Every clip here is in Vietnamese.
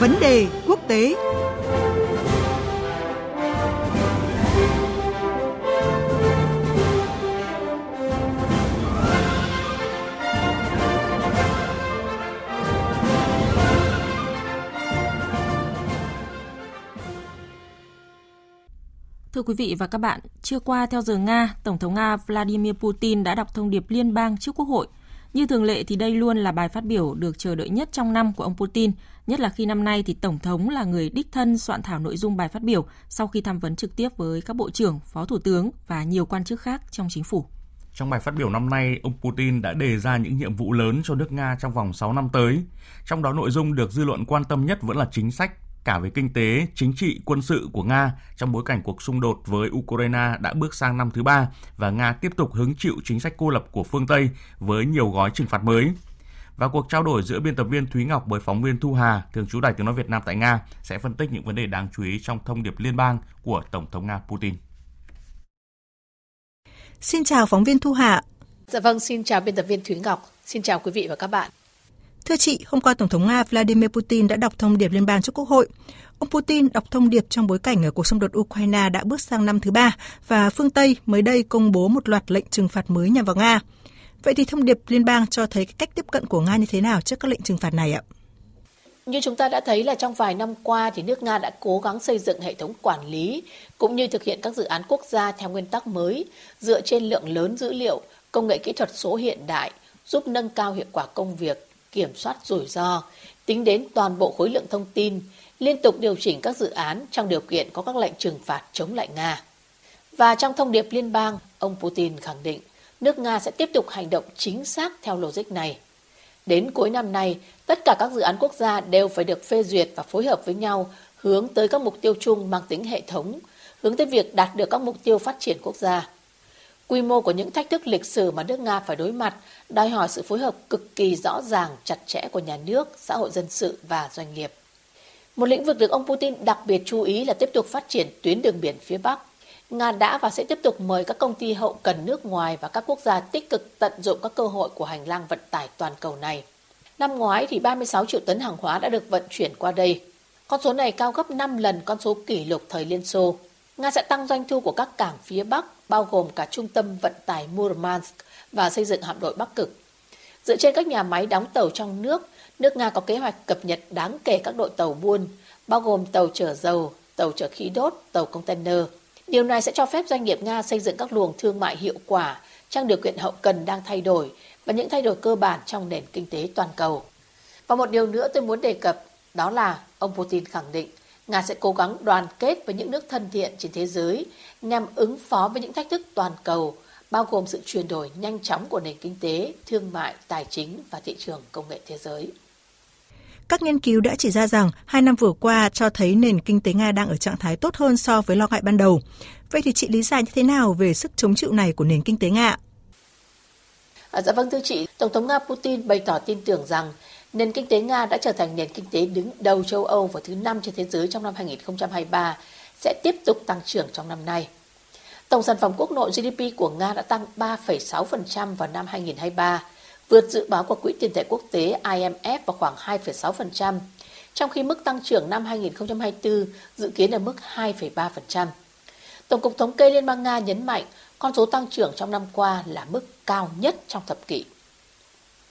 Vấn đề quốc tế Thưa quý vị và các bạn, chưa qua theo giờ Nga, Tổng thống Nga Vladimir Putin đã đọc thông điệp liên bang trước Quốc hội. Như thường lệ thì đây luôn là bài phát biểu được chờ đợi nhất trong năm của ông Putin, nhất là khi năm nay thì Tổng thống là người đích thân soạn thảo nội dung bài phát biểu sau khi tham vấn trực tiếp với các bộ trưởng, phó thủ tướng và nhiều quan chức khác trong chính phủ. Trong bài phát biểu năm nay, ông Putin đã đề ra những nhiệm vụ lớn cho nước Nga trong vòng 6 năm tới. Trong đó nội dung được dư luận quan tâm nhất vẫn là chính sách cả về kinh tế, chính trị, quân sự của Nga trong bối cảnh cuộc xung đột với Ukraine đã bước sang năm thứ ba và Nga tiếp tục hứng chịu chính sách cô lập của phương Tây với nhiều gói trừng phạt mới. Và cuộc trao đổi giữa biên tập viên Thúy Ngọc với phóng viên Thu Hà, thường trú Đài Tiếng Nói Việt Nam tại Nga, sẽ phân tích những vấn đề đáng chú ý trong thông điệp liên bang của Tổng thống Nga Putin. Xin chào phóng viên Thu Hà. Dạ vâng, xin chào biên tập viên Thúy Ngọc. Xin chào quý vị và các bạn. Thưa chị, hôm qua Tổng thống Nga Vladimir Putin đã đọc thông điệp liên bang trước Quốc hội. Ông Putin đọc thông điệp trong bối cảnh ở cuộc xung đột Ukraine đã bước sang năm thứ ba và phương Tây mới đây công bố một loạt lệnh trừng phạt mới nhằm vào Nga. Vậy thì thông điệp liên bang cho thấy cách tiếp cận của Nga như thế nào trước các lệnh trừng phạt này ạ? Như chúng ta đã thấy là trong vài năm qua thì nước Nga đã cố gắng xây dựng hệ thống quản lý cũng như thực hiện các dự án quốc gia theo nguyên tắc mới dựa trên lượng lớn dữ liệu, công nghệ kỹ thuật số hiện đại giúp nâng cao hiệu quả công việc, kiểm soát rủi ro, tính đến toàn bộ khối lượng thông tin, liên tục điều chỉnh các dự án trong điều kiện có các lệnh trừng phạt chống lại Nga. Và trong thông điệp liên bang, ông Putin khẳng định nước Nga sẽ tiếp tục hành động chính xác theo logic này. Đến cuối năm nay, tất cả các dự án quốc gia đều phải được phê duyệt và phối hợp với nhau hướng tới các mục tiêu chung mang tính hệ thống, hướng tới việc đạt được các mục tiêu phát triển quốc gia. Quy mô của những thách thức lịch sử mà nước Nga phải đối mặt đòi hỏi sự phối hợp cực kỳ rõ ràng, chặt chẽ của nhà nước, xã hội dân sự và doanh nghiệp. Một lĩnh vực được ông Putin đặc biệt chú ý là tiếp tục phát triển tuyến đường biển phía Bắc. Nga đã và sẽ tiếp tục mời các công ty hậu cần nước ngoài và các quốc gia tích cực tận dụng các cơ hội của hành lang vận tải toàn cầu này. Năm ngoái thì 36 triệu tấn hàng hóa đã được vận chuyển qua đây. Con số này cao gấp 5 lần con số kỷ lục thời Liên Xô. Nga sẽ tăng doanh thu của các cảng phía Bắc, bao gồm cả trung tâm vận tải Murmansk và xây dựng hạm đội Bắc Cực. Dựa trên các nhà máy đóng tàu trong nước, nước Nga có kế hoạch cập nhật đáng kể các đội tàu buôn, bao gồm tàu chở dầu, tàu chở khí đốt, tàu container. Điều này sẽ cho phép doanh nghiệp Nga xây dựng các luồng thương mại hiệu quả trong điều kiện hậu cần đang thay đổi và những thay đổi cơ bản trong nền kinh tế toàn cầu. Và một điều nữa tôi muốn đề cập đó là ông Putin khẳng định Nga sẽ cố gắng đoàn kết với những nước thân thiện trên thế giới nhằm ứng phó với những thách thức toàn cầu, bao gồm sự chuyển đổi nhanh chóng của nền kinh tế, thương mại, tài chính và thị trường công nghệ thế giới. Các nghiên cứu đã chỉ ra rằng hai năm vừa qua cho thấy nền kinh tế Nga đang ở trạng thái tốt hơn so với lo ngại ban đầu. Vậy thì chị lý giải như thế nào về sức chống chịu này của nền kinh tế Nga? À, dạ vâng thưa chị, Tổng thống Nga Putin bày tỏ tin tưởng rằng nền kinh tế Nga đã trở thành nền kinh tế đứng đầu châu Âu và thứ năm trên thế giới trong năm 2023, sẽ tiếp tục tăng trưởng trong năm nay. Tổng sản phẩm quốc nội GDP của Nga đã tăng 3,6% vào năm 2023, vượt dự báo của Quỹ tiền tệ quốc tế IMF vào khoảng 2,6%, trong khi mức tăng trưởng năm 2024 dự kiến ở mức 2,3%. Tổng cục Thống kê Liên bang Nga nhấn mạnh con số tăng trưởng trong năm qua là mức cao nhất trong thập kỷ.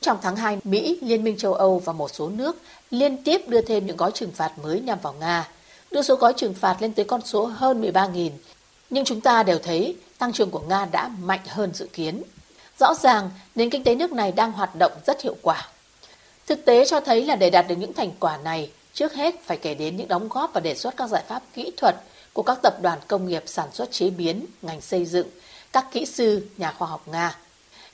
Trong tháng 2, Mỹ, Liên minh châu Âu và một số nước liên tiếp đưa thêm những gói trừng phạt mới nhằm vào Nga, đưa số gói trừng phạt lên tới con số hơn 13.000. Nhưng chúng ta đều thấy tăng trưởng của Nga đã mạnh hơn dự kiến. Rõ ràng, nền kinh tế nước này đang hoạt động rất hiệu quả. Thực tế cho thấy là để đạt được những thành quả này, trước hết phải kể đến những đóng góp và đề xuất các giải pháp kỹ thuật của các tập đoàn công nghiệp sản xuất chế biến, ngành xây dựng, các kỹ sư, nhà khoa học Nga.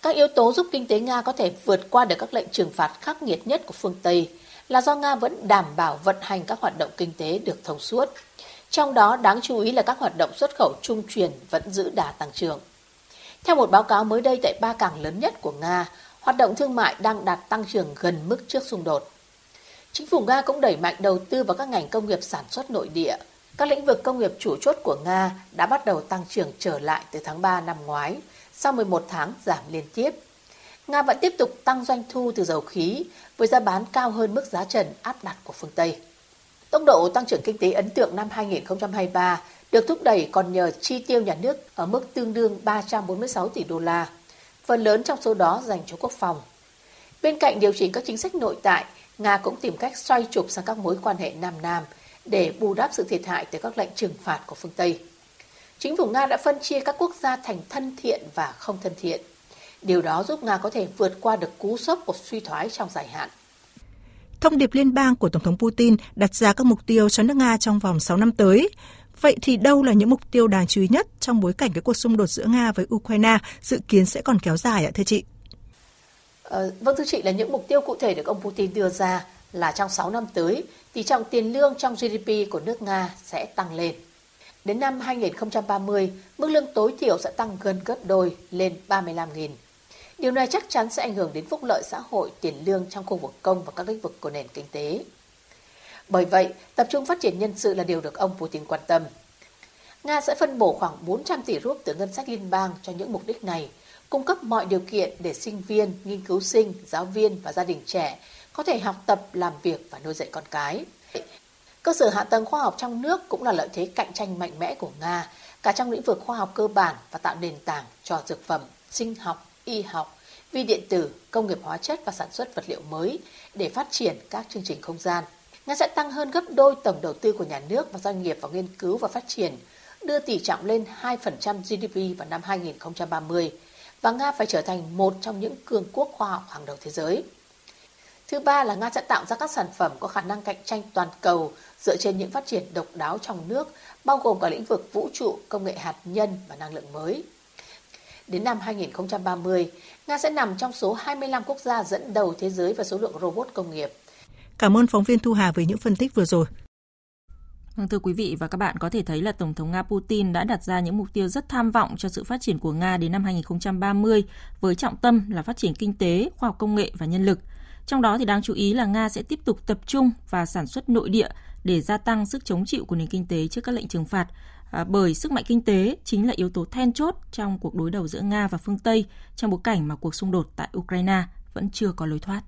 Các yếu tố giúp kinh tế Nga có thể vượt qua được các lệnh trừng phạt khắc nghiệt nhất của phương Tây là do Nga vẫn đảm bảo vận hành các hoạt động kinh tế được thông suốt. Trong đó đáng chú ý là các hoạt động xuất khẩu trung truyền vẫn giữ đà tăng trưởng. Theo một báo cáo mới đây tại ba cảng lớn nhất của Nga, hoạt động thương mại đang đạt tăng trưởng gần mức trước xung đột. Chính phủ Nga cũng đẩy mạnh đầu tư vào các ngành công nghiệp sản xuất nội địa. Các lĩnh vực công nghiệp chủ chốt của Nga đã bắt đầu tăng trưởng trở lại từ tháng 3 năm ngoái, sau 11 tháng giảm liên tiếp. Nga vẫn tiếp tục tăng doanh thu từ dầu khí với giá bán cao hơn mức giá trần áp đặt của phương Tây. Tốc độ tăng trưởng kinh tế ấn tượng năm 2023 được thúc đẩy còn nhờ chi tiêu nhà nước ở mức tương đương 346 tỷ đô la, phần lớn trong số đó dành cho quốc phòng. Bên cạnh điều chỉnh các chính sách nội tại, Nga cũng tìm cách xoay trục sang các mối quan hệ Nam-Nam để bù đắp sự thiệt hại từ các lệnh trừng phạt của phương Tây. Chính phủ Nga đã phân chia các quốc gia thành thân thiện và không thân thiện. Điều đó giúp Nga có thể vượt qua được cú sốc của suy thoái trong dài hạn. Thông điệp liên bang của Tổng thống Putin đặt ra các mục tiêu cho nước Nga trong vòng 6 năm tới. Vậy thì đâu là những mục tiêu đáng chú ý nhất trong bối cảnh cái cuộc xung đột giữa Nga với Ukraine dự kiến sẽ còn kéo dài ạ thưa chị? Ờ, vâng thưa chị là những mục tiêu cụ thể được ông Putin đưa ra là trong 6 năm tới, tỷ trọng tiền lương trong GDP của nước Nga sẽ tăng lên. Đến năm 2030, mức lương tối thiểu sẽ tăng gần gấp đôi lên 35.000. Điều này chắc chắn sẽ ảnh hưởng đến phúc lợi xã hội, tiền lương trong khu vực công và các lĩnh vực của nền kinh tế. Bởi vậy, tập trung phát triển nhân sự là điều được ông Putin quan tâm. Nga sẽ phân bổ khoảng 400 tỷ rúp từ ngân sách liên bang cho những mục đích này, cung cấp mọi điều kiện để sinh viên, nghiên cứu sinh, giáo viên và gia đình trẻ có thể học tập, làm việc và nuôi dạy con cái. Cơ sở hạ tầng khoa học trong nước cũng là lợi thế cạnh tranh mạnh mẽ của Nga, cả trong lĩnh vực khoa học cơ bản và tạo nền tảng cho dược phẩm, sinh học, y học, vi điện tử, công nghiệp hóa chất và sản xuất vật liệu mới để phát triển các chương trình không gian. Nga sẽ tăng hơn gấp đôi tổng đầu tư của nhà nước và doanh nghiệp vào nghiên cứu và phát triển, đưa tỷ trọng lên 2% GDP vào năm 2030 và Nga phải trở thành một trong những cường quốc khoa học hàng đầu thế giới. Thứ ba là Nga sẽ tạo ra các sản phẩm có khả năng cạnh tranh toàn cầu dựa trên những phát triển độc đáo trong nước, bao gồm cả lĩnh vực vũ trụ, công nghệ hạt nhân và năng lượng mới. Đến năm 2030, Nga sẽ nằm trong số 25 quốc gia dẫn đầu thế giới về số lượng robot công nghiệp. Cảm ơn phóng viên Thu Hà với những phân tích vừa rồi. Vâng, thưa quý vị và các bạn có thể thấy là Tổng thống Nga Putin đã đặt ra những mục tiêu rất tham vọng cho sự phát triển của Nga đến năm 2030 với trọng tâm là phát triển kinh tế, khoa học công nghệ và nhân lực. Trong đó thì đáng chú ý là Nga sẽ tiếp tục tập trung và sản xuất nội địa để gia tăng sức chống chịu của nền kinh tế trước các lệnh trừng phạt. À, bởi sức mạnh kinh tế chính là yếu tố then chốt trong cuộc đối đầu giữa Nga và phương Tây trong bối cảnh mà cuộc xung đột tại Ukraine vẫn chưa có lối thoát.